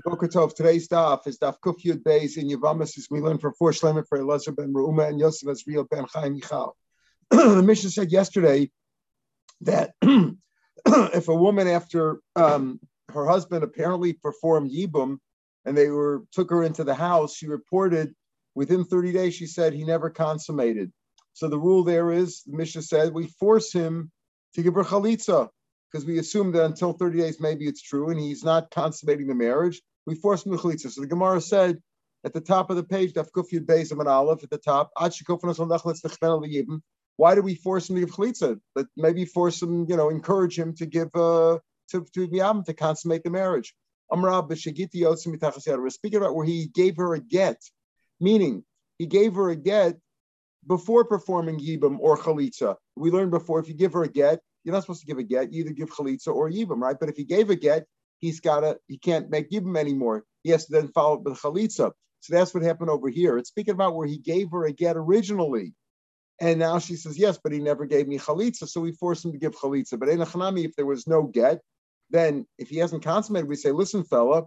Tov, today's daf is daf Kuf Yud Beis in Yavamas is we learn from four Shlemer for Elazar ben Reuma and Yosef Azriel ben Chaim Michal. the Mishnah said yesterday that if a woman after um, her husband apparently performed yibum and they were took her into the house, she reported within 30 days. She said he never consummated. So the rule there is the Mishnah said we force him to give her chalitza because we assume that until 30 days, maybe it's true, and he's not consummating the marriage. We force him to chalitza. So the Gemara said at the top of the page, Daf Kufyud Beis and Aleph at the top, why do we force him to give chalitza? But maybe force him, you know, encourage him to give uh, to to to consummate the marriage. Amrab We're speaking about where he gave her a get, meaning he gave her a get before performing yibam or chalitza. We learned before if you give her a get, you're not supposed to give a get. You either give chalitza or yibam, right? But if he gave a get, he's got to he can't make yibam anymore. He has to then follow up with chalitza. So that's what happened over here. It's speaking about where he gave her a get originally. And now she says, yes, but he never gave me chalitza, so we force him to give chalitza. But in a if there was no get, then if he hasn't consummated, we say, listen, fella,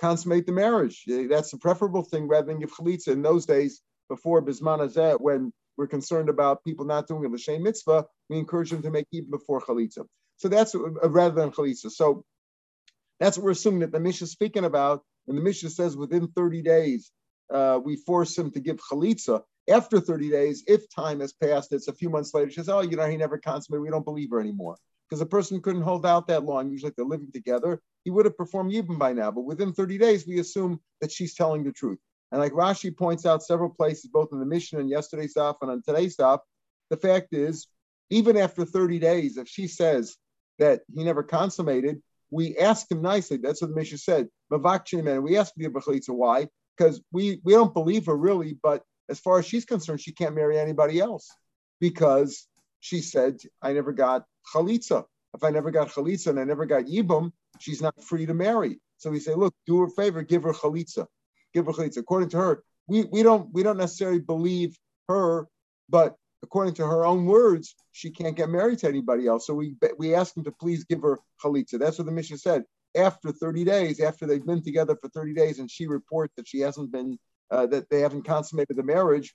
consummate the marriage. That's the preferable thing rather than give chalitza. In those days, before Bisman Azet, when we're concerned about people not doing a l'shem mitzvah, we encourage them to make even before chalitza. So that's uh, rather than chalitza. So that's what we're assuming that the Mishnah is speaking about. And the Mishnah says within 30 days, uh, we force him to give chalitza. After 30 days, if time has passed, it's a few months later, she says, oh, you know, he never consummated. We don't believe her anymore. Because a person couldn't hold out that long. Usually they're living together. He would have performed Yibam by now. But within 30 days, we assume that she's telling the truth. And like Rashi points out several places, both in the Mishnah and yesterday's stuff and on today's stuff, the fact is, even after 30 days, if she says that he never consummated, we ask him nicely. That's what the Mishnah said. We ask the Bechalitza why? Because we, we don't believe her really, but as far as she's concerned, she can't marry anybody else because she said, I never got Chalitza. If I never got Chalitza and I never got Yibum, she's not free to marry. So we say, look, do her a favor, give her Chalitza give her chalitza. According to her, we, we don't we don't necessarily believe her, but according to her own words, she can't get married to anybody else. So we we ask him to please give her chalitza. That's what the Mishnah said. After 30 days, after they've been together for 30 days, and she reports that she hasn't been uh, that they haven't consummated the marriage,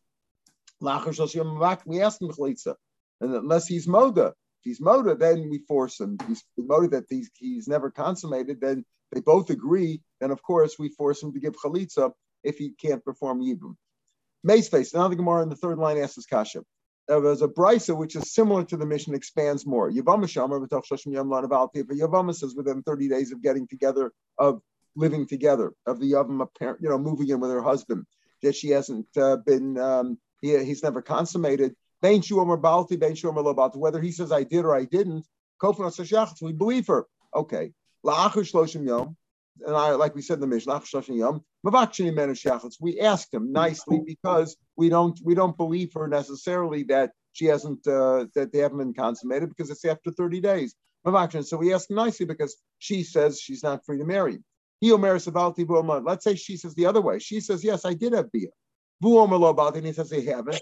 we ask him chalitza. And unless he's moda, if he's moda, then we force him. If he's moda that he's, he's never consummated, then they both agree, then of course we force him to give chalitza if he can't perform yibum. May's face. Now the Gemara in the third line asks kasha. There's a brisa which is similar to the Mishnah, expands more. Yavama says within 30 days of getting together, of living together, of the Yavam apparent, you know, moving in with her husband, that she hasn't uh, been, um, he, he's never consummated. Whether he says I did or I didn't, we believe her. Okay. And I, like we said in the Mishnah, we asked him nicely because we don't we don't believe her necessarily that she hasn't uh, that they haven't been consummated because it's after 30 days. Of action. So we ask nicely because she says she's not free to marry. Let's say she says the other way. She says, Yes, I did have bia. And he says they haven't.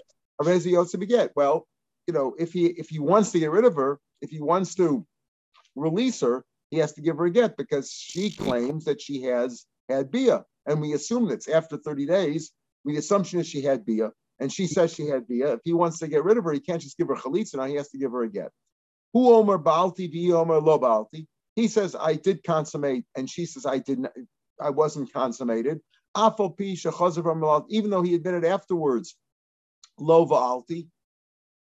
Well, you know, if he if he wants to get rid of her, if he wants to release her, he has to give her a get because she claims that she has had bia, and we assume that's after 30 days. The assumption is she had bia, and she says she had bia. If he wants to get rid of her, he can't just give her chalitza. Now he has to give her a get. Who omer balti vi omer lo balti? He says I did consummate, and she says I didn't. I wasn't consummated. Even though he admitted afterwards, lo va'alti,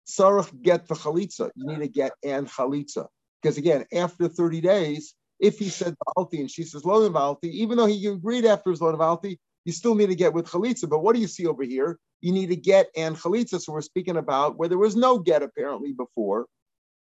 sarach get the chalitza. You need to get and chalitza. Because again, after 30 days, if he said Balti and she says Lo Balti, even though he agreed after his Lo Balti, you still need to get with Chalitza. But what do you see over here? You need to get and Chalitza. So we're speaking about where there was no get apparently before,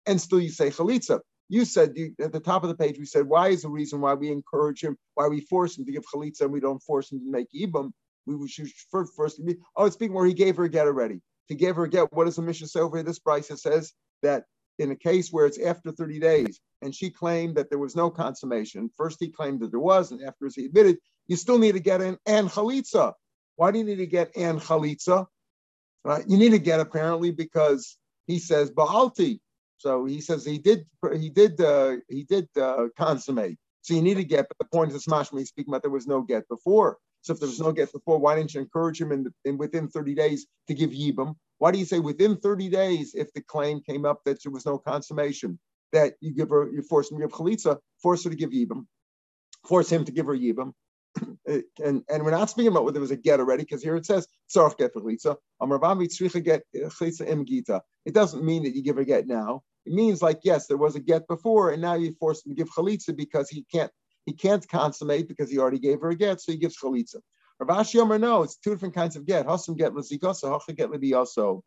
and still you say Chalitza. You said you, at the top of the page, we said, why is the reason why we encourage him, why we force him to give Chalitza and we don't force him to make yibam? We should first, oh, it's speaking where he gave her a get already. To give her a get, what does the Mishnah say over here? This brisa says that in a case where it's after 30 days and she claimed that there was no consummation. First, he claimed that there was, and afterwards he admitted, you still need to get an and chalitza. Why do you need to get an chalitza? Right? You need to get apparently because he says baalti. So he says he did he did uh, he did uh, consummate. So you need to get, but the point is, Smash me speaking about there was no get before. So if there was no get before, why didn't you encourage him in, in within 30 days to give Yibam? Why do you say within 30 days, if the claim came up that there was no consummation, that you give her, you force him to give Chalitza, force her to give Yibam, force him to give her Yibam? And and we're not speaking about whether there was a get already, because here it says tzarich get get uh, chalitza im gita. It doesn't mean that you give a get now. It means like yes, there was a get before, and now you force him to give chalitza because he can't he can't consummate because he already gave her a get, so he gives chalitza. Rav Ashi Omer, no, it's two different kinds of get. Hasam get lezikosa, hacha get lebiyoso.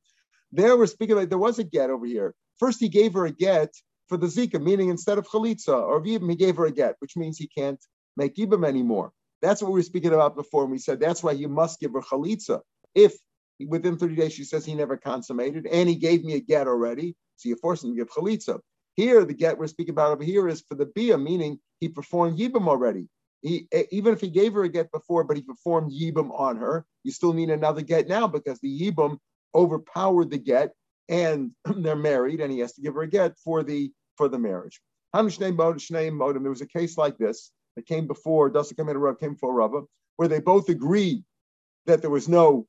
There we're speaking like there was a get over here. First he gave her a get for the zika, meaning instead of chalitza or yibam, he gave her a get, which means he can't make yibam anymore. That's what we were speaking about before. And we said that's why you must give her chalitza. If within 30 days she says he never consummated and he gave me a get already, so you force him to give chalitza. Here, the get we're speaking about over here is for the bia, meaning he performed yibam already. He, even if he gave her a get before, but he performed yibam on her, you still need another get now because the yibam overpowered the get and they're married and he has to give her a get for the for the marriage. There was a case like this that came before, a came before Rava, where they both agreed that there was no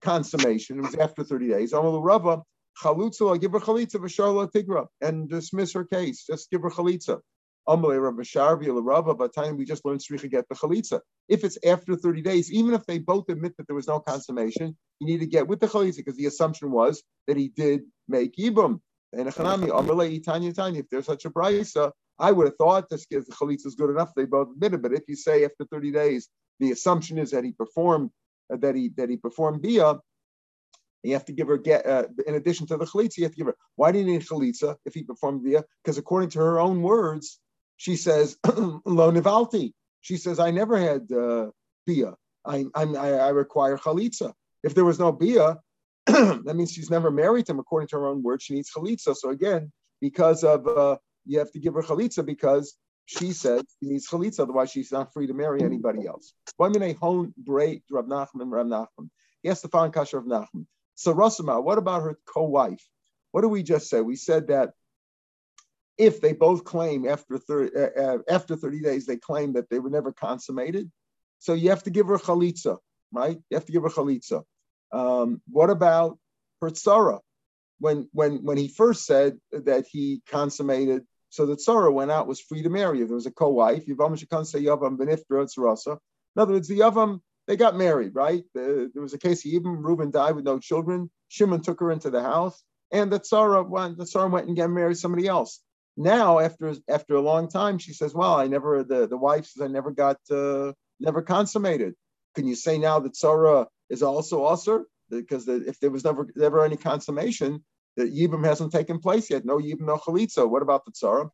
consummation. It was after 30 days. Amal Rava, Chalutza, give her chalitza v'sharla tigra and dismiss her case. Just give her chalitza. Amalei Rav Sharvi Rava, by the time we just learned Sricha get the chalitza. If it's after 30 days, even if they both admit that there was no consummation, you need to get with the chalitza because the assumption was that he did make Yibum. And if there's such a brisa, I would have thought this the chalitza is good enough. They both admitted, but if you say after 30 days, the assumption is that he performed uh, that he that he performed bia, you have to give her get uh, in addition to the chalitza. You have to give her. Why do you need chalitza if he performed bia? Because according to her own words, she says lo nivalti. She says I never had uh, bia. I, I I require chalitza. If there was no bia, that means she's never married him. According to her own words, she needs chalitza. So again, because of uh, you have to give her chalitza because she says she needs chalitza, otherwise she's not free to marry anybody else. He has to find kasher of Nachman. So Rasama, what about her co-wife? What did we just say? We said that if they both claim after 30, uh, uh, after 30 days, they claim that they were never consummated. So you have to give her chalitza, right? You have to give her chalitza. Um, what about her tzara? When, when, when he first said that he consummated so the tzara went out, was free to marry. If there was a co-wife, Yavam Shekan say Yavam Beniftra Tzarasa. In other words, the Yavam, they got married, right? The, there was a case even Reuben died with no children. Shimon took her into the house, and the tzara went, the tzara went and got married somebody else. Now, after after a long time, she says, "Well, I never." The, the wife says, "I never got, uh, never consummated." Can you say now that tzara is also usher? Because the, if there was never never any consummation, the Yibam hasn't taken place yet. No Yibam, no Chalitza. What about the Tzara?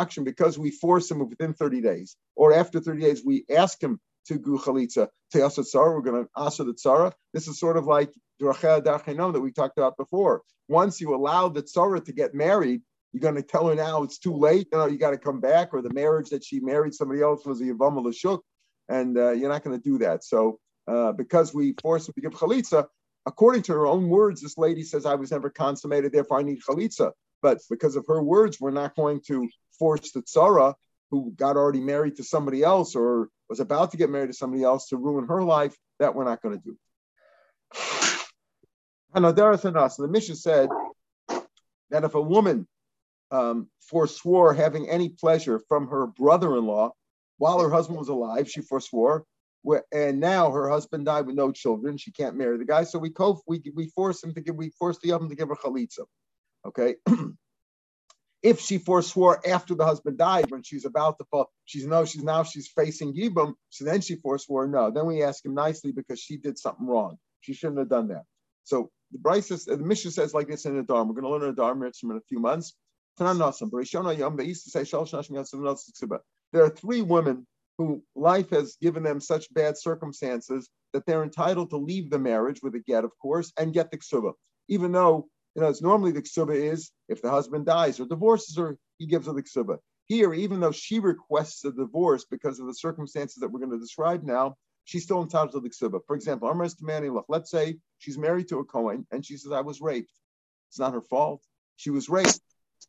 action because we force him within 30 days, or after 30 days, we ask him to go chalitza to asa tzara. We're going to asa the tzara. This is sort of like that we talked about before. Once you allow the tzara to get married, you're going to tell her now it's too late. You know, you got to come back, or the marriage that she married somebody else was a yavam l'shuk, and uh, you're not going to do that. So uh, because we force him to give chalitza, according to her own words, this lady says, I was never consummated, therefore I need chalitza. But because of her words, we're not going to force the tzara, who got already married to somebody else or was about to get married to somebody else, to ruin her life. That we're not going to do. And the Mishnah said that if a woman um, forswore having any pleasure from her brother in law while her husband was alive, she forswore, and now her husband died with no children. She can't marry the guy, so we co- we we force him to give we force the oven to give her chalitza. Okay. if she forswore after the husband died, when she's about to fall, she's no, she's now she's facing Yibam, so then she forswore no. Then we ask him nicely because she did something wrong. She shouldn't have done that. So the brisa says, the Mishnah says like this in the Dharma. We're going to learn a Dharma in a few months. There are three women who life has given them such bad circumstances that they're entitled to leave the marriage with a get, of course, and get the ksuba. Even though, you know, it's normally the ksuba is if the husband dies or divorces her, he gives her the ksuba. Here, even though she requests a divorce because of the circumstances that we're going to describe now, she's still entitled to the ksuba. For example, let's say she's married to a Cohen and she says, I was raped. It's not her fault. She was raped.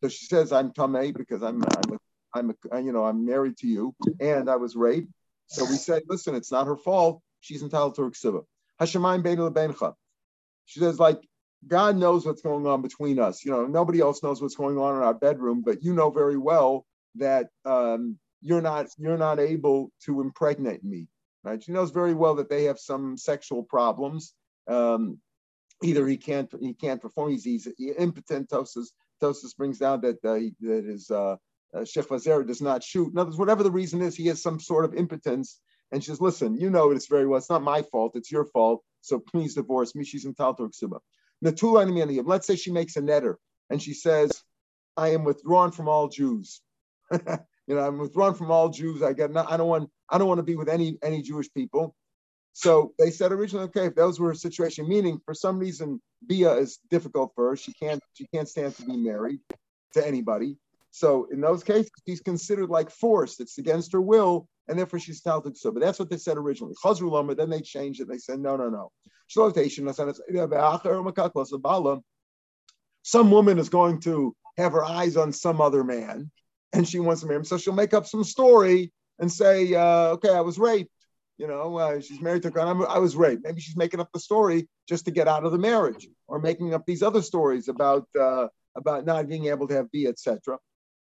So she says, I'm Tameh because I'm, I'm, a, I'm you know, I'm married to you and I was raped. So we said, listen, it's not her fault. She's entitled to her ksuba. Hashemayim bein She says, like, God knows what's going on between us. You know, nobody else knows what's going on in our bedroom, but you know very well that um, you're not you're not able to impregnate me. Right? She knows very well that they have some sexual problems. Um, either he can't he can't perform. He's, he's impotent. Tosis Tosis brings down that uh, that his uh, uh, Sheikh Vazera does not shoot. In other words, whatever the reason is, he has some sort of impotence. And she says, "Listen, you know it's very well. It's not my fault. It's your fault. So please divorce me." She's entitled to ksuba. Let's say she makes a neder and she says, "I am withdrawn from all Jews." you know, I'm withdrawn from all Jews. I get. I don't want. I don't want to be with any any Jewish people. So they said originally, okay, if those were a situation, meaning for some reason Bia is difficult for her, she can't she can't stand to be married to anybody. So in those cases, she's considered like forced. It's against her will, and therefore she's taltic so. But that's what they said originally. Chazru then they changed it. They said, no, no, no. Some woman is going to have her eyes on some other man, and she wants to marry him. So she'll make up some story and say, uh, okay, I was raped you know, uh, she's married to God. I was raped. Maybe she's making up the story just to get out of the marriage, or making up these other stories about uh, about not being able to have B, etc.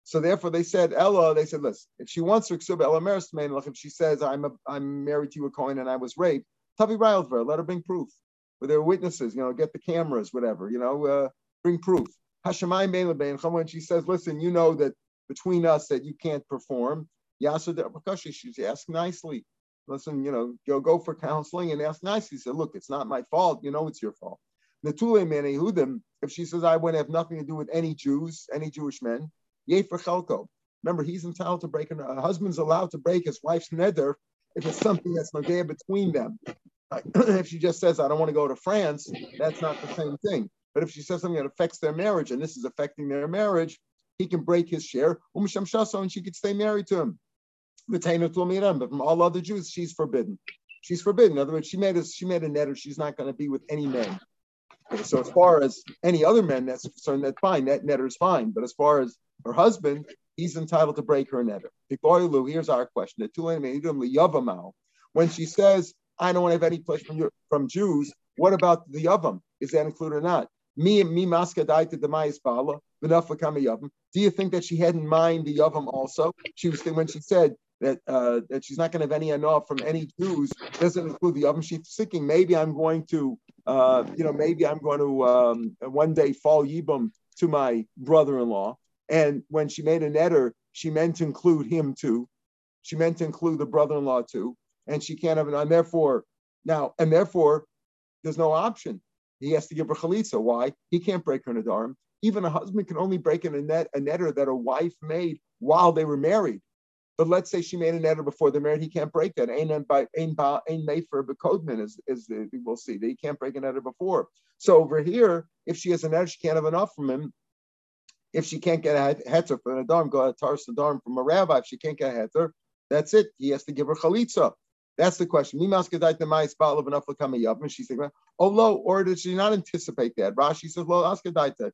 So therefore, they said Ella. They said, listen, if she wants to exhibit Ella Merismain, if she says I'm a, I'm married to a Cohen and I was raped, Tavi Railver, let her bring proof. With their witnesses, you know, get the cameras, whatever, you know, uh, bring proof. Hashemayim When she says, listen, you know that between us that you can't perform. Yasser she's asked nicely listen, you know, go go for counseling and ask nicely. Say, look, it's not my fault. You know, it's your fault. Netule Yehudim, if she says, I to have nothing to do with any Jews, any Jewish men, Chelko. Remember, he's entitled to break, a husband's allowed to break his wife's neder if it's something that's there between them. if she just says, I don't want to go to France, that's not the same thing. But if she says something that affects their marriage and this is affecting their marriage, he can break his share, um, and she could stay married to him. But from all other Jews, she's forbidden. She's forbidden. In other words, she made a she made a neder. She's not going to be with any men. So as far as any other men that's concerned, that's fine. That is fine. But as far as her husband, he's entitled to break her neder. Here's our question: When she says, "I don't want to have any place from from Jews," what about the yavam? Is that included or not? Me and me maska daita demayis bala yavam. Do you think that she had in mind the yavam also? She was when she said that uh, that she's not going to have any enough from any Jews doesn't include the oven. She's thinking maybe I'm going to, uh, you know, maybe I'm going to um, one day fall yibum to my brother-in-law. And when she made a neder, she meant to include him too. She meant to include the brother-in-law too. And she can't have it. And therefore, now, and therefore, there's no option. He has to give her chalitza. Why? He can't break her nadarim. Even a husband can only break in a net a neder that a wife made while they were married. But let's say she made an edit before they're married, he can't break that. Ain't by ain't ain't made for a bekodman is is the we'll see that he can't break an edit before. So over here, if she has an edit, she can't have enough from him. If she can't get a heter from a darm, go a tars darm from a rabbi. If she can't get a heter, that's it. He has to give her chalitza. That's the question. And she's thinking, oh, lo, or did she not anticipate that? Rashi says, lo, askadaita.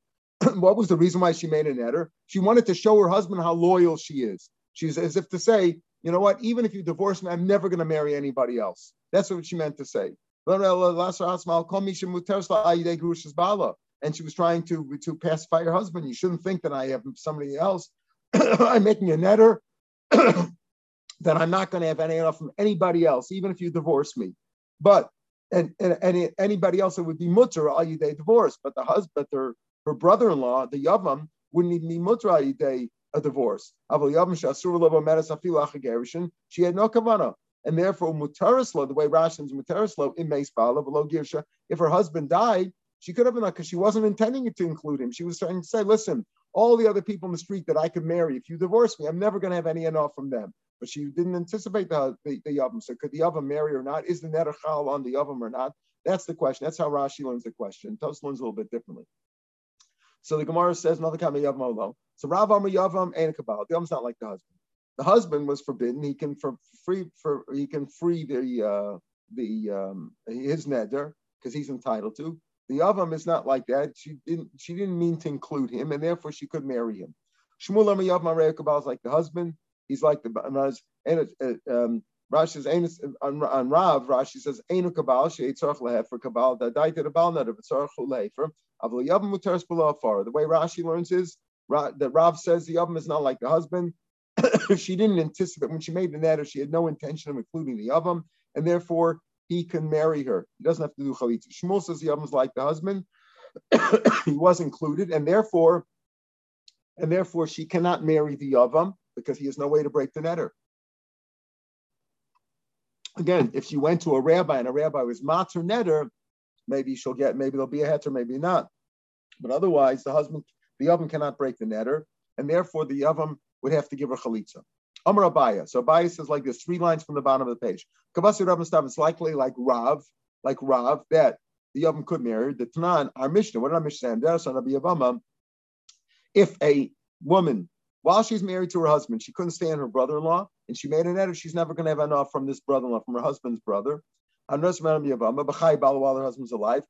what was the reason why she made an edder? She wanted to show her husband how loyal she is. She's as if to say, you know what, even if you divorce me, I'm never going to marry anybody else. That's what she meant to say. And she was trying to, to pacify her husband. You shouldn't think that I have somebody else. I'm making a neder that I'm not going to have any enough from anybody else, even if you divorce me. But and, and, and anybody else, it would be mutter you day divorce. But the husband, her, her brother-in-law, the yavam, wouldn't even be mutter you day a divorce. She had no kavana. And therefore, mutarislo, the way Rashin's mutarislo in Meisbala, if her husband died, she could have been because she wasn't intending it to include him. She was trying to say, listen, all the other people in the street that I could marry, if you divorce me, I'm never going to have any enough from them. But she didn't anticipate the, the, the Yavam. So could the Yavam marry or not? Is the Netachal on the Yavam or not? That's the question. That's how Rashi learns the question. Tos learns a little bit differently. So the Gemara says another kind of Yavam Olo. So Rav Amar Yavam and Kabbalah. The Yavam's not like the husband. The husband was forbidden. He can for free for he can free the uh, the um, his neder because he's entitled to. The Yavam is not like that. She didn't she didn't mean to include him, and therefore she could marry him. Shmuel Yavam Kabal is like the husband. He's like the and uh, um, Rashi says on, on Rav. Rashi says Einu Kabal Sheitzarch Lehefer Kabal Dadaita Balnad of Tzarch Lehefer Avol Yavam Mutaris Below Far. The way Rashi learns is that Rav says the Yavam is not like the husband. she didn't anticipate when she made the neder. She had no intention of including the Yavam, and therefore he can marry her. He doesn't have to do chalitza. Shmuel says the is like the husband. he was included, and therefore, and therefore she cannot marry the yavam because he has no way to break the neder. Again, if she went to a rabbi and a rabbi was matzah neder, maybe she'll get, maybe there'll be a heter, maybe not. But otherwise, the husband, the yavam cannot break the neder, and therefore the yavam would have to give her chalitza. Amar Abaye. So Abaye says like this, three lines from the bottom of the page. Kabasi Rav Stav, it's likely like Rav, like Rav, that the Yavam could marry. The Tanan, our Mishnah, what did our Mishnah say? If a woman, while she's married to her husband, she couldn't stand her brother-in-law, and she made an edit, she's never going to have enough from this brother-in-law, from her husband's brother. While her husband's alive,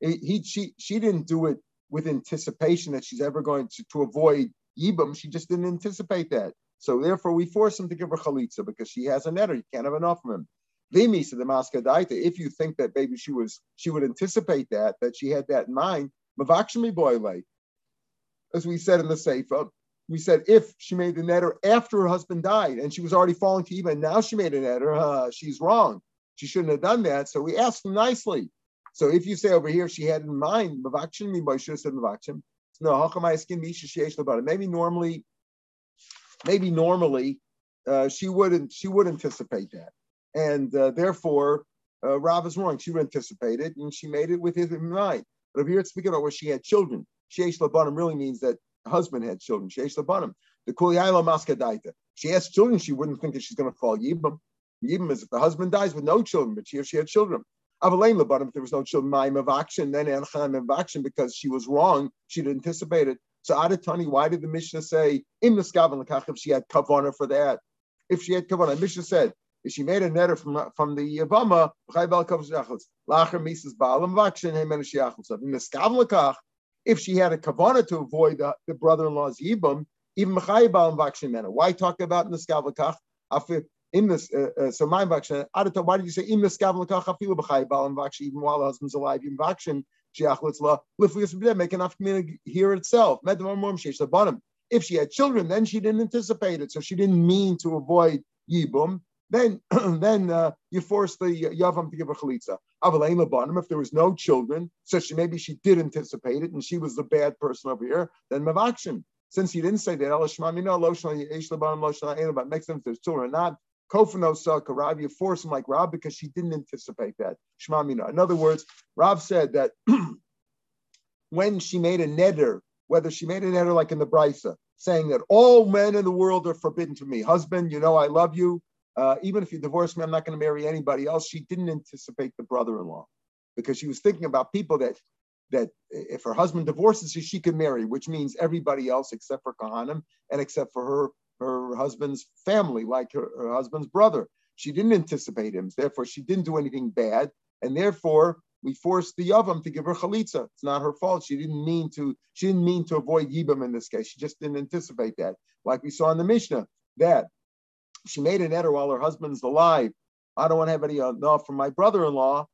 he, she, she didn't do it with anticipation that she's ever going to, to avoid Yibam, she just didn't anticipate that. So therefore, we force him to give her chalitza because she has a neder. You can't have enough from him. Vimi said the maskadaita. If you think that maybe she was, she would anticipate that that she had that in mind. Mavakshmi boyle, as we said in the sefer, we said if she made the neder after her husband died and she was already falling to even now she made a neder, uh, she's wrong. She shouldn't have done that. So we asked him nicely. So if you say over here she had in mind mavakshmi boy, should have said mavakshim. No, maybe normally, maybe normally, uh, she wouldn't she would anticipate that, and uh, therefore, uh, Rav is wrong. She would anticipate it, and she made it with his in mind. But if you're speaking about where she had children, sheish labanim really means that husband had children. Sheish labanim. The kuliyayla maskadaita. She has children. She wouldn't think that she's going to fall yibam. Yibam is if the husband dies with no children, but she if she had children. Avalain Labanim, if there was no children, Maim of action, then Enchan of action, because she was wrong, she'd anticipated. So Adatani, why did the Mishnah say in the Skavan Lakach if she had kavana for that? If she had kavana, Mishnah said if she made a neder from from the Yavama, Lacher Mises Baalam Vakshin Hemen In the Skavan Lakach, if she had a kavana to avoid the, the brother-in-law's yibam, even Mechai Baalam Vakshin Mena. Why talk about in the Skavan Lakach? In this, uh, uh, so my why did you say in the skav l'kachafilu vakshin even while the husband's alive, even vakshin shiach la liflius make enough community here itself. If she had children, then she didn't anticipate it, so she didn't mean to avoid yibum. Then, then uh, you force the yavam to give a chalitza. If there was no children, so she maybe she did anticipate it, and she was the bad person over here. Then mavakshin. Since he didn't say that, makes sense if there's children or not. Kofanosa Rav, you force him like Rav because she didn't anticipate that. Shmamina. In other words, Rav said that when she made a neder, whether she made a neder like in the Brisa, saying that all men in the world are forbidden to me. Husband, you know I love you. Uh, even if you divorce me, I'm not going to marry anybody else. She didn't anticipate the brother-in-law because she was thinking about people that that if her husband divorces her, she can marry, which means everybody else except for Kahanim and except for her her husband's family, like her, her husband's brother. She didn't anticipate him, therefore she didn't do anything bad, and therefore we forced the Yavam to give her chalitza. It's not her fault. She didn't mean to. She didn't mean to avoid yibam in this case. She just didn't anticipate that, like we saw in the Mishnah that she made an eder while her husband's alive. I don't want to have any enough from my brother-in-law.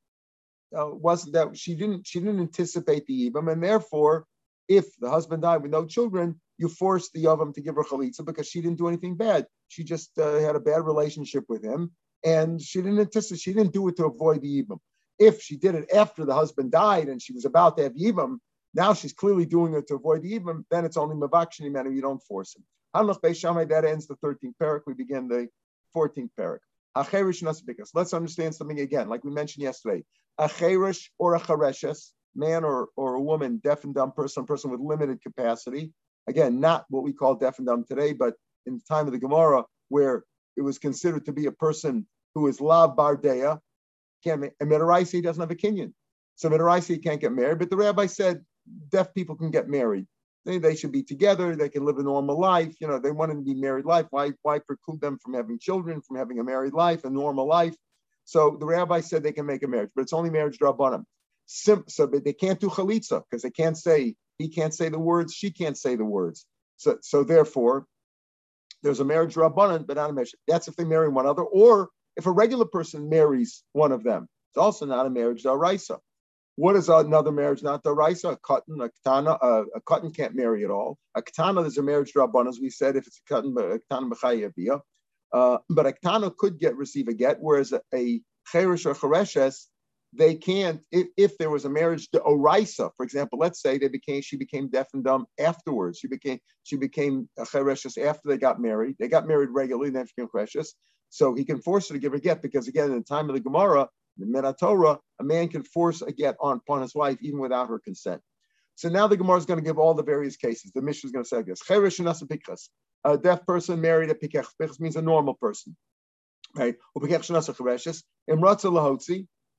Uh, wasn't that she didn't she didn't anticipate the yibam, and therefore, if the husband died with no children, you forced the Yavam to give her chalitza because she didn't do anything bad. She just uh, had a bad relationship with him, and she didn't anticipate. She didn't do it to avoid the Yibam. If she did it after the husband died and she was about to have Yibam, now she's clearly doing it to avoid the Yibam. Then it's only Mavakshini manner. You don't force him. That ends the 13th parak. We begin the 14th parak. Let's understand something again, like we mentioned yesterday. A cherish or a chareshes, man or, or a woman, deaf and dumb person, person with limited capacity, Again, not what we call deaf and dumb today, but in the time of the Gemara, where it was considered to be a person who is lav bardeya, can't Midaraisi doesn't have a kinyan. So Midaraisi can't get married, but the rabbi said deaf people can get married. They, they should be together, they can live a normal life. You know, they want to be married life. Why, why preclude them from having children, from having a married life, a normal life? So the rabbi said they can make a marriage, but it's only marriage drabanim. sim, so they can't do chalitza because they can't say he can't say the words, she can't say the words. So, so therefore, there's a marriage rabbanan, but not a marriage. That's if they marry one other, or if a regular person marries one of them. It's also not a marriage daraisa. What is another marriage not daraisa? A cotton, a katana, a, a cotton can't marry at all. A katana there's a marriage rabbanan, as we said, if it's a cotton, a katana uh, but a katana could get receive a get, whereas a, a cherish or chereshes they can't if, if there was a marriage to Orisa, for example, let's say they became she became deaf and dumb afterwards. She became she became a chereshes after they got married. They got married regularly, then she became chereshes. So he can force her to give a get because again, in the time of the Gemara, the Metatorah, a man can force a get on upon his wife even without her consent. So now the Gemara is going to give all the various cases. The Mishnah is going to say this: Cheresh and A deaf person married a pikech. Pikech means a normal person, right?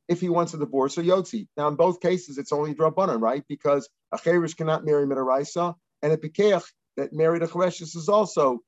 If he wants a divorce or yotzi. Now, in both cases, it's only drabanan, right? Because a cherish cannot marry midaraisa, and a pikeach that married a chereshes is also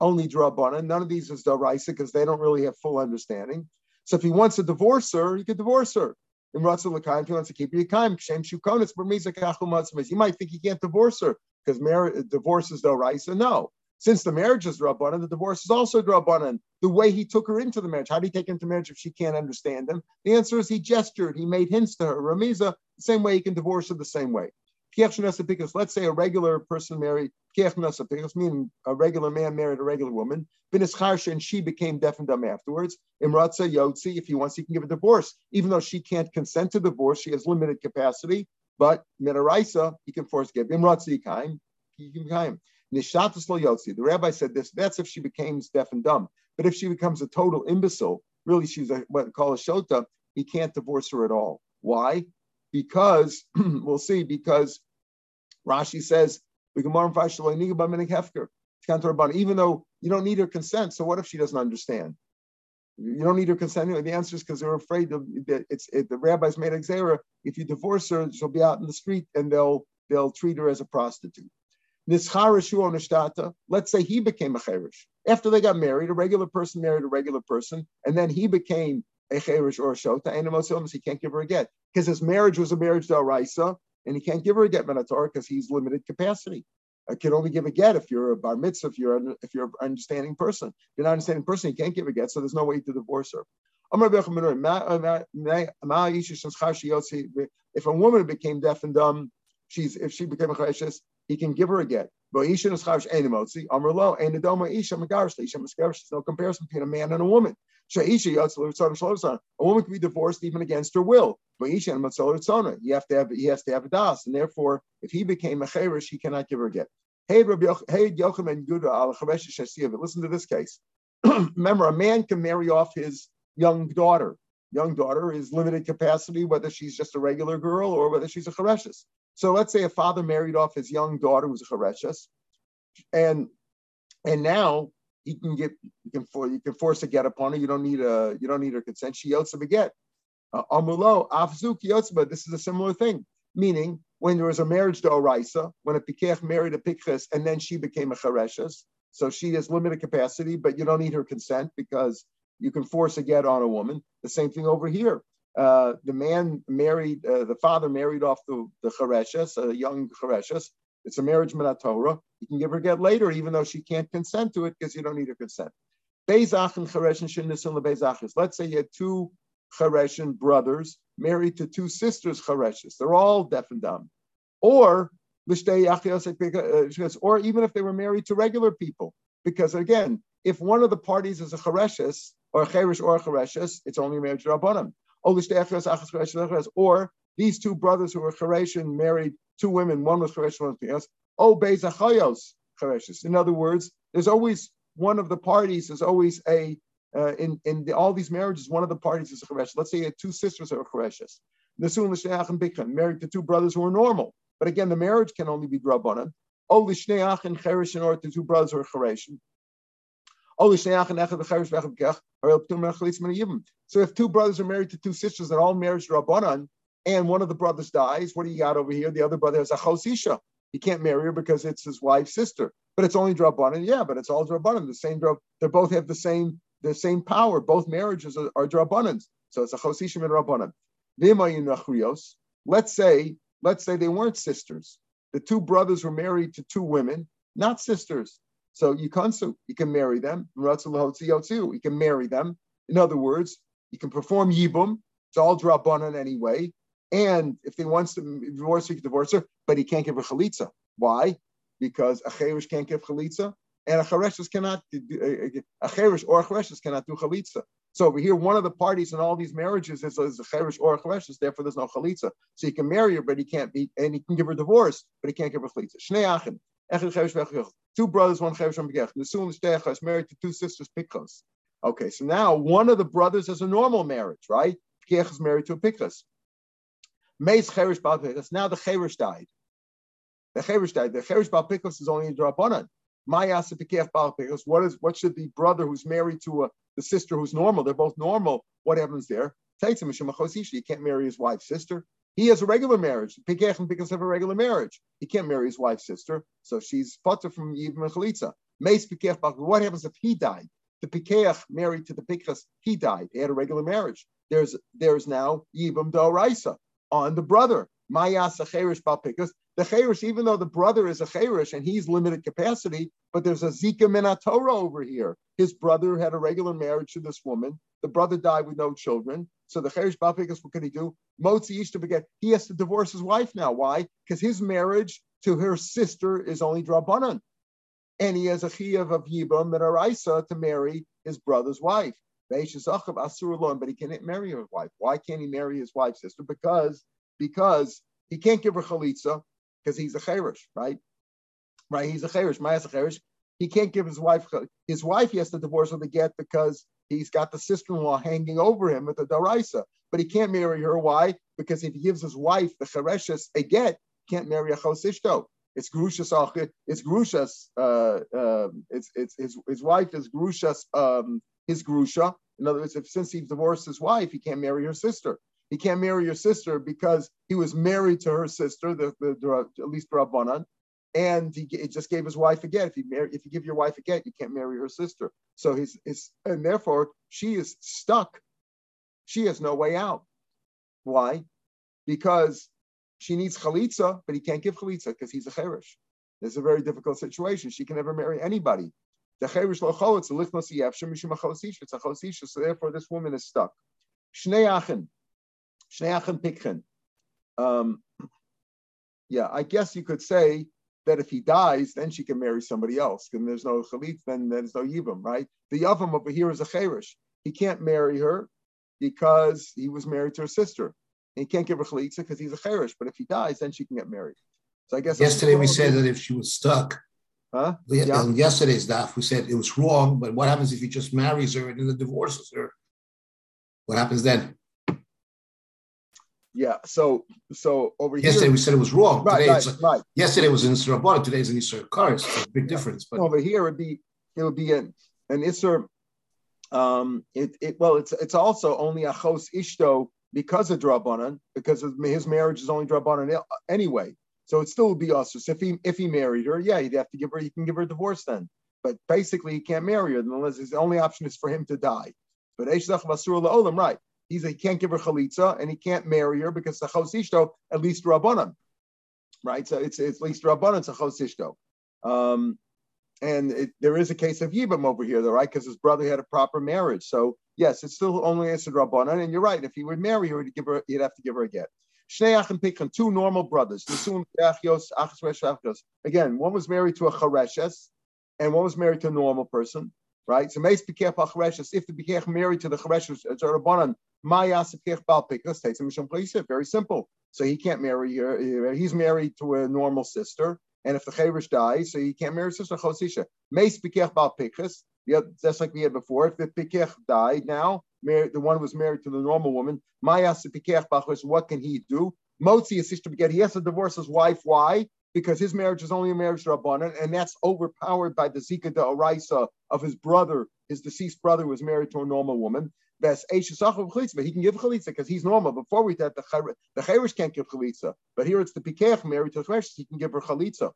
only drabanan. None of these is daraisa because they don't really have full understanding. So if he wants divorce her, he could divorce her. In Ratzah if he wants to keep her Yikayim, Shem Shukonis, You might think he can't divorce her because marriage divorce is daraisa. No. Since the marriage is Rabbanan, the divorce is also Rabbanan. The way he took her into the marriage. How did he take into marriage if she can't understand him? The answer is he gestured, he made hints to her. Ramiza, the same way he can divorce her the same way. Let's say a regular person married, meaning a regular man married a regular woman, and she became deaf and dumb afterwards. Imratza Yotzi, if he wants, he can give a divorce. Even though she can't consent to divorce, she has limited capacity, but Minaraisa, he can force give. Imratza Yikaim, he can Nishatas yotzi. The rabbi said this. That's if she becomes deaf and dumb. But if she becomes a total imbecile, really she's a, what call a shota, he can't divorce her at all. Why? Because we'll see. Because Rashi says we can even though you don't need her consent. So what if she doesn't understand? You don't need her consent anyway. The answer is because they're afraid of that. It's it, the rabbis made a xera. If you divorce her, she'll be out in the street and they'll they'll treat her as a prostitute. Let's say he became a cherish. After they got married, a regular person married a regular person, and then he became a cherish or a shota, and most illness, he can't give her a get. Because his marriage was a marriage to Araisa, and he can't give her a get Manator because he's limited capacity. I can only give a get if you're a bar mitzvah, if you're a, if you're an understanding person. If you're not an understanding person, you can't give a get, so there's no way to divorce her. Uh, if a woman became deaf and dumb, she's if she became a chayshis, he can give her a get. There's no comparison between a man and a woman. A woman can be divorced even against her will. You have to have he has to have a das, and therefore, if he became a cherish, he cannot give her a get. Hey, Yochanan Yuda Listen to this case. Remember, a man can marry off his young daughter. Young daughter is limited capacity, whether she's just a regular girl or whether she's a chereshes. So let's say a father married off his young daughter who's a Chareshas, and and now he can get you can for you can force a get upon her. You don't need a you don't need her consent. She yotza beget. Uh, Amulo afzuk yotza. This is a similar thing. Meaning when there was a marriage to Oraisa, when a pikech married a pikches and then she became a Chareshas, so she has limited capacity, but you don't need her consent because you can force a get on a woman. The same thing over here uh, the man married, uh, the father married off the, the Chareshes, a young Chareshes. It's a marriage Torah. You can give her get later, even though she can't consent to it because you don't need her consent. Beizach and Chareshin Shinnisun Beizachis. Let's say you had two Chareshin brothers married to two sisters Chareshes. They're all deaf and dumb. Or uh, or even if they were married to regular people. Because again, if one of the parties is a Chareshes or a Cherish or a Chareshes, it's only a marriage Rabbanim. Or these two brothers who were Chereshin married two women, one was Cheresh, one was Pias. Oh, Bezachayos Chereshes. In other words, there's always one of the parties there's always a uh, in in the, all these marriages, one of the parties is a Cheresh. Let's say you had two sisters who are Chereshes. Nasun L'Shneach and Bikhan, married to two brothers who are normal. But again, the marriage can only be Drabanan. Oh, L'Shneach and Chereshin, or the two brothers who are Chereshin. Oh, so if two brothers are married to two sisters and all marriage rabbanan, and one of the brothers dies, what do you got over here? The other brother has a chosisha. He can't marry her because it's his wife's sister. But it's only drabanan. Yeah, but it's all drabanan. The same drab. They both have the same the same power. Both marriages are, are. So it's a chosisha and rabbanan. let's say, let's say they weren't sisters. The two brothers were married to two women, not sisters. So you can you can marry them. You can marry them. In other words, you can perform yibum. It's all drabanan anyway. And if he wants to divorce, he can divorce her, but he can't give her chalitza. Why? Because a cherish can't give chalitza, and a chereshes cannot uh, uh, a cherish or a chereshes cannot do chalitza. So over here, one of the parties in all these marriages is, is a cheresh or a chereshes. Therefore, there's no chalitza. So he can marry her, but he can't be, and he can give her divorce, but he can't give her chalitza. Shnei achim. Two brothers, one cheresh, one begech. Shtecha is married to two sisters, pikos. Okay, so now one of the brothers has a normal marriage, right? Pikech is married to a pikos. Meis Cherish Bal Now the Cherish died. The Cherish died. The Cherish Bal is only a draponan. Mayasa Pikech Bal What is what should the brother who's married to a, the sister who's normal? They're both normal. What happens there? You can't marry his wife's sister. He has a regular marriage. Pikech and Pikos have a regular marriage. He can't marry his wife's sister, so she's potter from Yibam and Chalitza. What happens if he died? The Pikech married to the Pikchas, he died. He had a regular marriage. There's there's now Yibam Doraisa on the brother. Mayas a cherish balpikas. The cherish, even though the brother is a cherish and he's limited capacity, but there's a zika minatora over here. His brother had a regular marriage to this woman. The brother died with no children. So the cherish balpikas, what can he do? Motzi to beget. He has to divorce his wife now. Why? Because his marriage to her sister is only drabanan. And he has a chiyav of yibam and araisa to marry his brother's wife. But he can't marry his wife. Why can't he marry his wife's sister? Because because he can't give her chalitza because he's a cherish, right? Right? He's a cherish. Mayas a cherish. He can't give his wife. His wife he has to divorce her to get because he's got the sister-in-law hanging over him with the daraisa. But he can't marry her. Why? Because if he gives his wife the chereshes a get, he can't marry a chosishto. It's grushas. It's grushas. Uh, uh, it's it's his his wife is grushas. Um, his grusha. In other words, if since he divorced his wife, he can't marry her sister. He can't marry your sister because he was married to her sister, the, the, the at least Rabbanan, and he, he, just gave his wife a get. If you marry, if you give your wife a get, you can't marry her sister. So he's, he's and therefore she is stuck. She has no way out. Why? Because she needs chalitza, but he can't give chalitza because he's a cherish. It's a very difficult situation. She can never marry anybody. The cherish lo it's a lichnos It's a chosisha. So therefore, this woman is stuck. Shnei achin pikchen. Um, yeah, I guess you could say that if he dies, then she can marry somebody else. And there's no chalit, then there's no yivam, right? The yavam over here is a cherish. He can't marry her because he was married to her sister. And he can't give her chalitza because he's a cherish. But if he dies, then she can get married. So I guess yesterday we said that if she was stuck, Huh? Yeah. On yesterday's daf, we said it was wrong, but what happens if he just marries her and then divorces her? What happens then? Yeah. So so over yesterday here. Yesterday we said it was wrong. Right, today right, right. Yesterday was in Isra today is in Isra Karis. It's a big difference. But over here it'd be it would be an an Isra. Um, it, it well, it's it's also only a chos ishto because of drabanan because of his marriage is only drabanan anyway. So it still would be us. If he if he married her, yeah, he'd have to give her. He can give her a divorce then. But basically, he can't marry her unless his only option is for him to die. But Olam, right? He's he can't give her chalitza and he can't marry her because the chosishto at least rabbanon, right? So it's it's at least rabbanon a chosishto. Um, and it, there is a case of Yibam over here, though, right? Because his brother had a proper marriage. So yes, it's still only answered rabbanon. And you're right. If he would marry her, he'd give her, he'd have to give her a get. Shnei Two normal brothers. Again, one was married to a chareshes, and one was married to a normal person, right? So Meis Pikech Chareshes, if the Pikech married to the Chareshes, it's a Rabbanan, Very simple. So he can't marry her. Uh, he's married to a normal sister, and if the Charesh dies, so he can't marry sister Chosisha. Meis Pikech Bal Pikech, just like we had before. If the Pikech died now, married, the one was married to the normal woman. Mayas Pikech Bachos, what can he do? Motzi is get. He has to divorce his wife. Why? Because his marriage is only a marriage to Rabbanan, and that's overpowered by the Zika de Oraisa of his brother. His deceased brother who was married to a normal woman. But he can give chalitza because he's normal. Before we said the the chayrish can't give chalitza, but here it's the pikech married to a he can give her chalitza.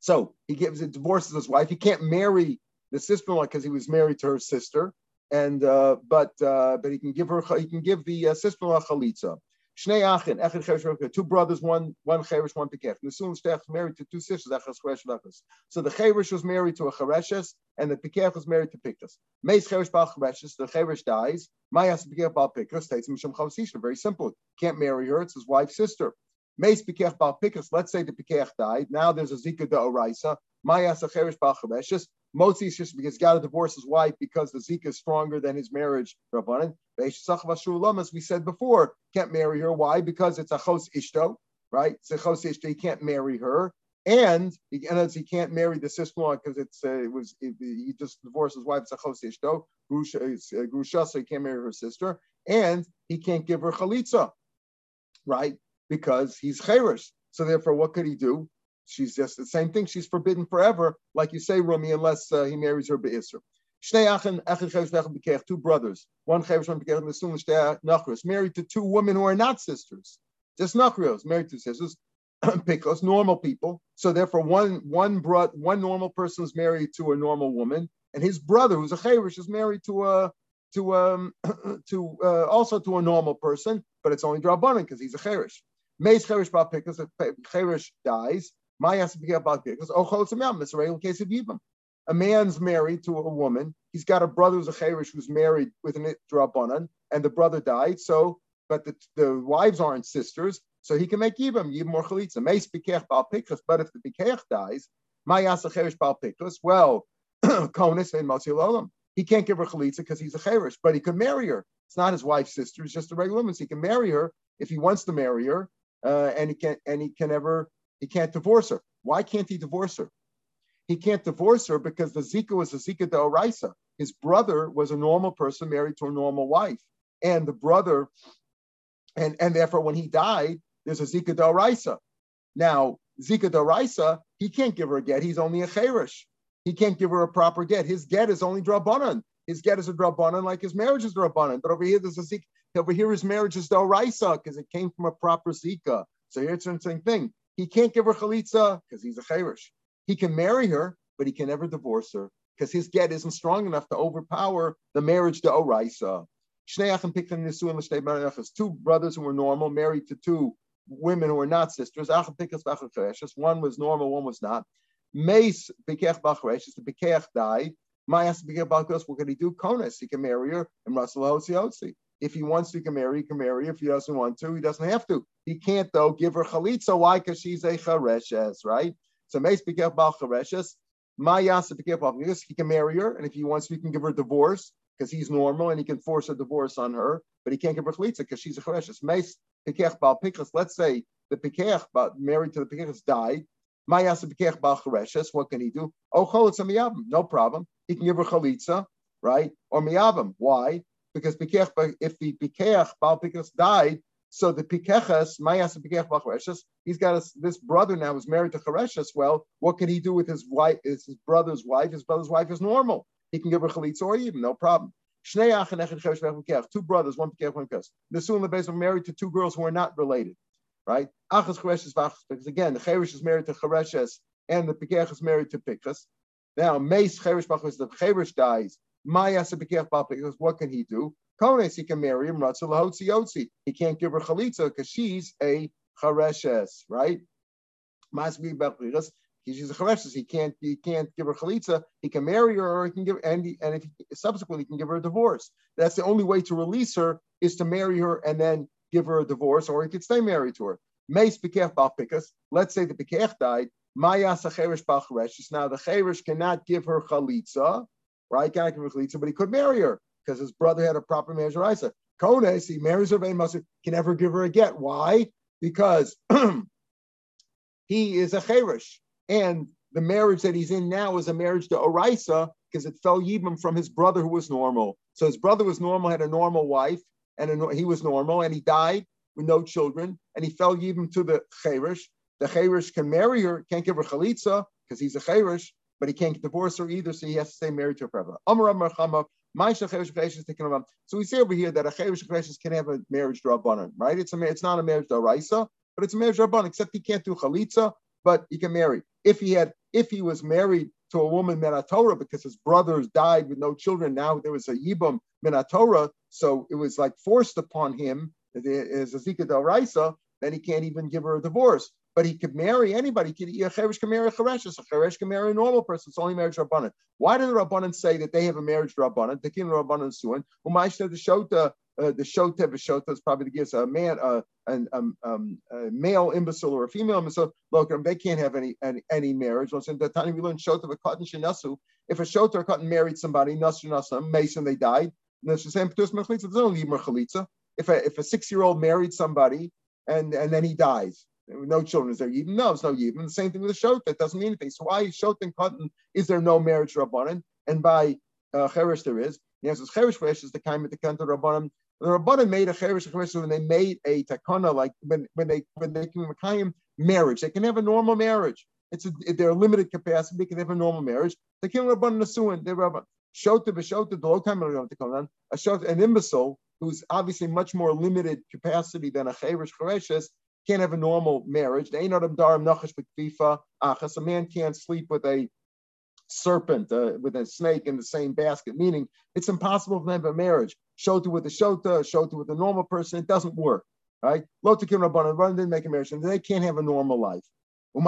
So he gives it divorces his wife. He can't marry the sister-in-law because he was married to her sister and uh, but uh, but he can give her he can give the uh, sister-in-law chalitza. Shnei Achin, Echad Cheresh, two brothers, one one Cheresh, one Pekech. Nesun Shtech married to two sisters, Echad Cheresh Lachas. So the Cheresh was married to a Chereshes, and the Pekech was married to Pikas. Meis Cheresh Bal Chereshes, the Cheresh dies. Mayas Pekech Bal Pikas states Misham Chavsisha. Very simple. Can't marry her. It's his wife's sister. Meis Pekech Bal Pikas. Let's say the Pekech died. Now there's a Zika de Oraisa. Mayas Cheresh Bal Chereshes. Motzi is just because got to divorce his wife because the Zika is stronger than his marriage. Rabbanan. As we said before, can't marry her. Why? Because it's a chos ishto, right? It's a chos ishto. He can't marry her. And he, and he can't marry the sister-in-law because it's uh, it was it, he just divorced his wife. It's a chos ishto, grusha, uh, so he can't marry her sister, and he can't give her chalitza, right? Because he's cherish. So therefore, what could he do? She's just the same thing. She's forbidden forever, like you say, Rumi, unless uh, he marries her be'isr. Two brothers. One married to two women who are not sisters. Just Nachrios, married to sisters. Because normal people. So therefore, one one bro- one normal person is married to a normal woman, and his brother, who's a chayrish, is married to a to um to uh, also to a normal person, but it's only drabanan because he's a chayrish. Meis chayrish ba because the chayrish dies. Be about oh chotzim It's a regular case of yibam a man's married to a woman. He's got a brother who's a cherish who's married with an drabanan, and the brother died. So, but the, the wives aren't sisters, so he can make yibam yibam or chalitza. Meis pikech bal pikras. But if the pikech dies, mayasa cherish bal pikras. Well, konus and olam. He can't give her chalitza because he's a cherish, but he can marry her. It's not his wife's sister; it's just a regular woman. So he can marry her if he wants to marry her, uh, and he can and he can ever he can't divorce her. Why can't he divorce her? He can't divorce her because the Zika was a Zika de Oraisa. His brother was a normal person married to a normal wife. And the brother, and, and therefore when he died, there's a Zika de Oraisa. Now, Zika de Oraisa, he can't give her a get. He's only a Cherish. He can't give her a proper get. His get is only Drabanan. His get is a Drabanan like his marriage is Drabanan. But over here, there's a Zika. Over here, his marriage is Doraisa because it came from a proper Zika. So here it's the same thing. He can't give her Chalitza because he's a Cherish. He can marry her, but he can never divorce her because his get isn't strong enough to overpower the marriage to Oraisa. Two brothers who were normal, married to two women who were not sisters. One was normal, one was not. Mace Bekech Bachresh, the Bekech died. Mayas Bekech Bachresh, what can he do? Kones, he can marry her, and Russell Hotzi If he wants to, he can marry, he can marry. If he doesn't want to, he doesn't have to. He can't, though, give her chalitza. Why? Because she's a chareshes, right? So Meis Bekef Bal Chareshes, Mayas Bekef Bal he can marry her, and if he wants, he can give her a divorce because he's normal and he can force a divorce on her, but he can't give her chalitza because she's a chareshes. Meis Pekech Bal Pichas, let's say the Pekech married to the Pekechas died. Mayas Pekech Bal Chareshes, what can he do? Oh, chalitza miyavim, no problem. He can give her chalitza, right? Or miyavim. Why? Because if the Pekech Bal Pichas died, so the Pikeches, Mayas Pikech Bachreshes, he's got a, this brother now who's married to Chareshes. Well, what can he do with his wife? Is his brother's wife? His brother's wife is normal. He can give her chalitza or even, no problem. Two brothers, one Pikech, one Pikech. The Sun the base are married to two girls who are not related, right? Achas Chareshes because again, the is married to Chareshes and the Pikech is married to Pikas. Now, Mace Cheresh Bachres, the Cheresh dies. Mayas Pikech Bachres, what can he do? Kones, he can marry him, Ratzal Hotzi He can't give her Chalitza because she's a Chareshes, right? Must be She's a Chareshes. He can't, he can't give her Chalitza. He can marry her or he can give, and, he, and if he, subsequently he can give her a divorce. That's the only way to release her is to marry her and then give her a divorce, or he could stay married to her. Meis Pikech Balpikas, let's say the Pikech died, Mayas Cherish Balcharesh. Now the Cherish cannot give her Chalitza, right? Cannot give her Chalitza, but he could marry her because his brother had a proper marriage Raisa. Kones, he marries her, Muslim, can never give her a get. Why? Because he is a cherish. And the marriage that he's in now is a marriage to Orisa because it fell Yibam from his brother who was normal. So his brother was normal, had a normal wife, and a, he was normal, and he died with no children, and he fell Yibam to the cherish. The cherish can marry her, can't give her chalitza because he's a cherish, but he can't divorce her either, so he has to stay married to her forever. Amar Amar so we say over here that a cheresh can have a marriage drabanan, right? It's a it's not a marriage daraisa, but it's a marriage drabanan. Except he can't do chalitza, but he can marry. If he had, if he was married to a woman minatora because his brothers died with no children, now there was a yibam minatora, so it was like forced upon him as a Zika Del Raisa, then he can't even give her a divorce. But he could marry anybody. He a Cheresh can marry a Cheresh. A Cheresh can marry a normal person. It's only marriage Rabbanan. Why do the Rabbanan say that they have a marriage Rabbanan? The king Rabbanan Suin. Umayshta the Shota, uh, the Shota Vishota is probably the gives a man, uh, um, um, a male imbecile or a female imbecile. Look, they can't have any any, any marriage. In the time we learn Shota V'Katan Shenasu. If a Shota or Katan married somebody, Nasu Nasam, Mason, they died. The same There's no Chalitza. If a if a six year old married somebody and and then he dies, no children, is there even? No, it's no even. The same thing with a shot. That doesn't mean anything. So why is shot and cotton? Is there no marriage rabbanon? And by uh, cherish there is. The answer is cherish is the kind of the kanta rabbanon. The rabbanon made a cherish cherish when they made a takana like when when they when they can make a marriage, they can have a normal marriage. It's a, they're limited capacity. They can have a normal marriage. They can't rabbanon nasuin. They rabbanon shota b'shota the low time a shot an imbecile who's obviously much more limited capacity than a cherish chereshes can't have a normal marriage. A man can't sleep with a serpent, uh, with a snake in the same basket, meaning it's impossible to have a marriage. Shota with a shota, shota with a normal person, it doesn't work. Right? Lotikin Rabbanan didn't make a marriage, and they can't have a normal life. So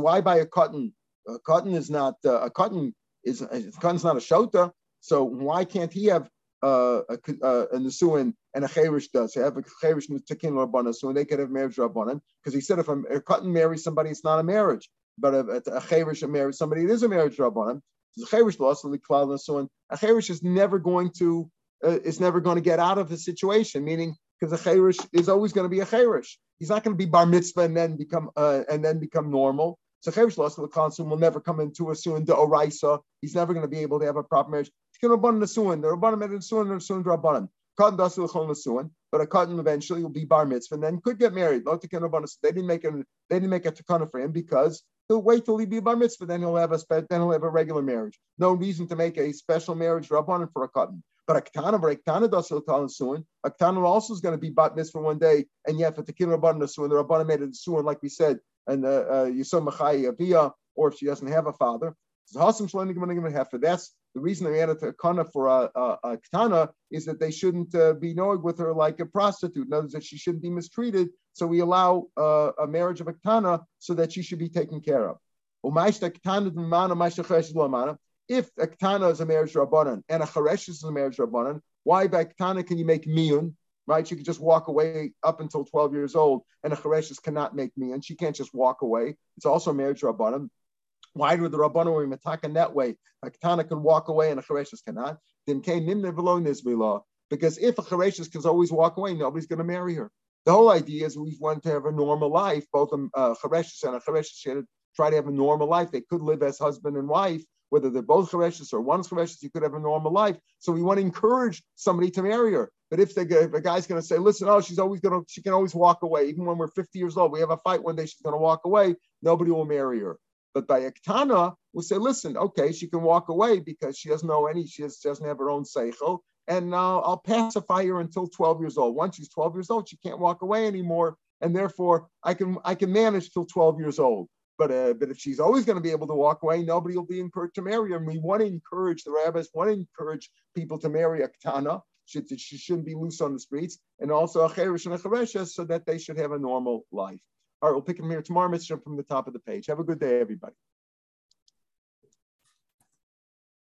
why buy a cotton? A cotton is not uh, a cotton is a cotton's not a shota. So why can't he have uh, a, uh, a Nisuin and a Cherish does have a Cherish Takin Rabbanan, so they could have marriage Rabbanan, because he said if a, cotton marries somebody, it's not a marriage, but a, a, Cherish marries somebody, it is a marriage Rabbanan. A Cherish lost the Klal Nisuin. A Cherish is never going to uh, is never going to get out of the situation, meaning because a Cherish is always going to be a Cherish. He's not going to be bar mitzvah and then become uh, and then become normal. So Cherish lost the Klal will never come into a suin de oraisa. He's never going to be able to have a proper marriage. Rabbanan Nesuin. The Rabbanan made a Nesuin and Nesuin Rabbanan. Cotton Nesuin, but a cotton eventually will be bar mitzvah and then could get married. They didn't make a they didn't make a tikkun for him because he'll wait till he be bar mitzvah, then he'll have a then he'll have a regular marriage. No reason to make a special marriage Rabbanan for a cotton. But a ketana, but a ketana dasu Nesuin. A ketana also is going to be bat mitzvah one day, and yet for Tikkun Rabbanan Nesuin, the Rabbanan made a Nesuin like we said, and uh, uh, Yisom Machai or if she doesn't have a father. That's the reason they added a kana for a, a, a katana is that they shouldn't uh, be knowing with her like a prostitute. In other words, that she shouldn't be mistreated. So we allow uh, a marriage of a katana so that she should be taken care of. If a katana is a marriage rabbanan and a charesh is a marriage rabbanan, why by katana can you make miyun? Right, she could just walk away up until 12 years old, and a chareshes cannot make miyun. She can't just walk away. It's also a marriage rabbanan. Why do the Rabbanu in that way? A Ketana can walk away and a Chareshes cannot. Because if a Chareshes can always walk away, nobody's going to marry her. The whole idea is we want to have a normal life. Both a uh, Chareshes and a Chareshes should try to have a normal life. They could live as husband and wife, whether they're both Chareshes or one's Chareshes, you could have a normal life. So we want to encourage somebody to marry her. But if, the, if a guy's going to say, listen, oh, she's always going to, she can always walk away. Even when we're 50 years old, we have a fight one day, she's going to walk away. Nobody will marry her. But by Aktana, we'll say, listen, okay, she can walk away because she doesn't know any, she, has, she doesn't have her own seichel, and uh, I'll pacify her until 12 years old. Once she's 12 years old, she can't walk away anymore, and therefore I can I can manage till 12 years old. But uh, but if she's always going to be able to walk away, nobody will be encouraged to marry her. And we want to encourage the rabbis, want to encourage people to marry a katana. She, she shouldn't be loose on the streets, and also a and a so that they should have a normal life. All right, we'll pick them here tomorrow, Mr. from the top of the page. Have a good day, everybody.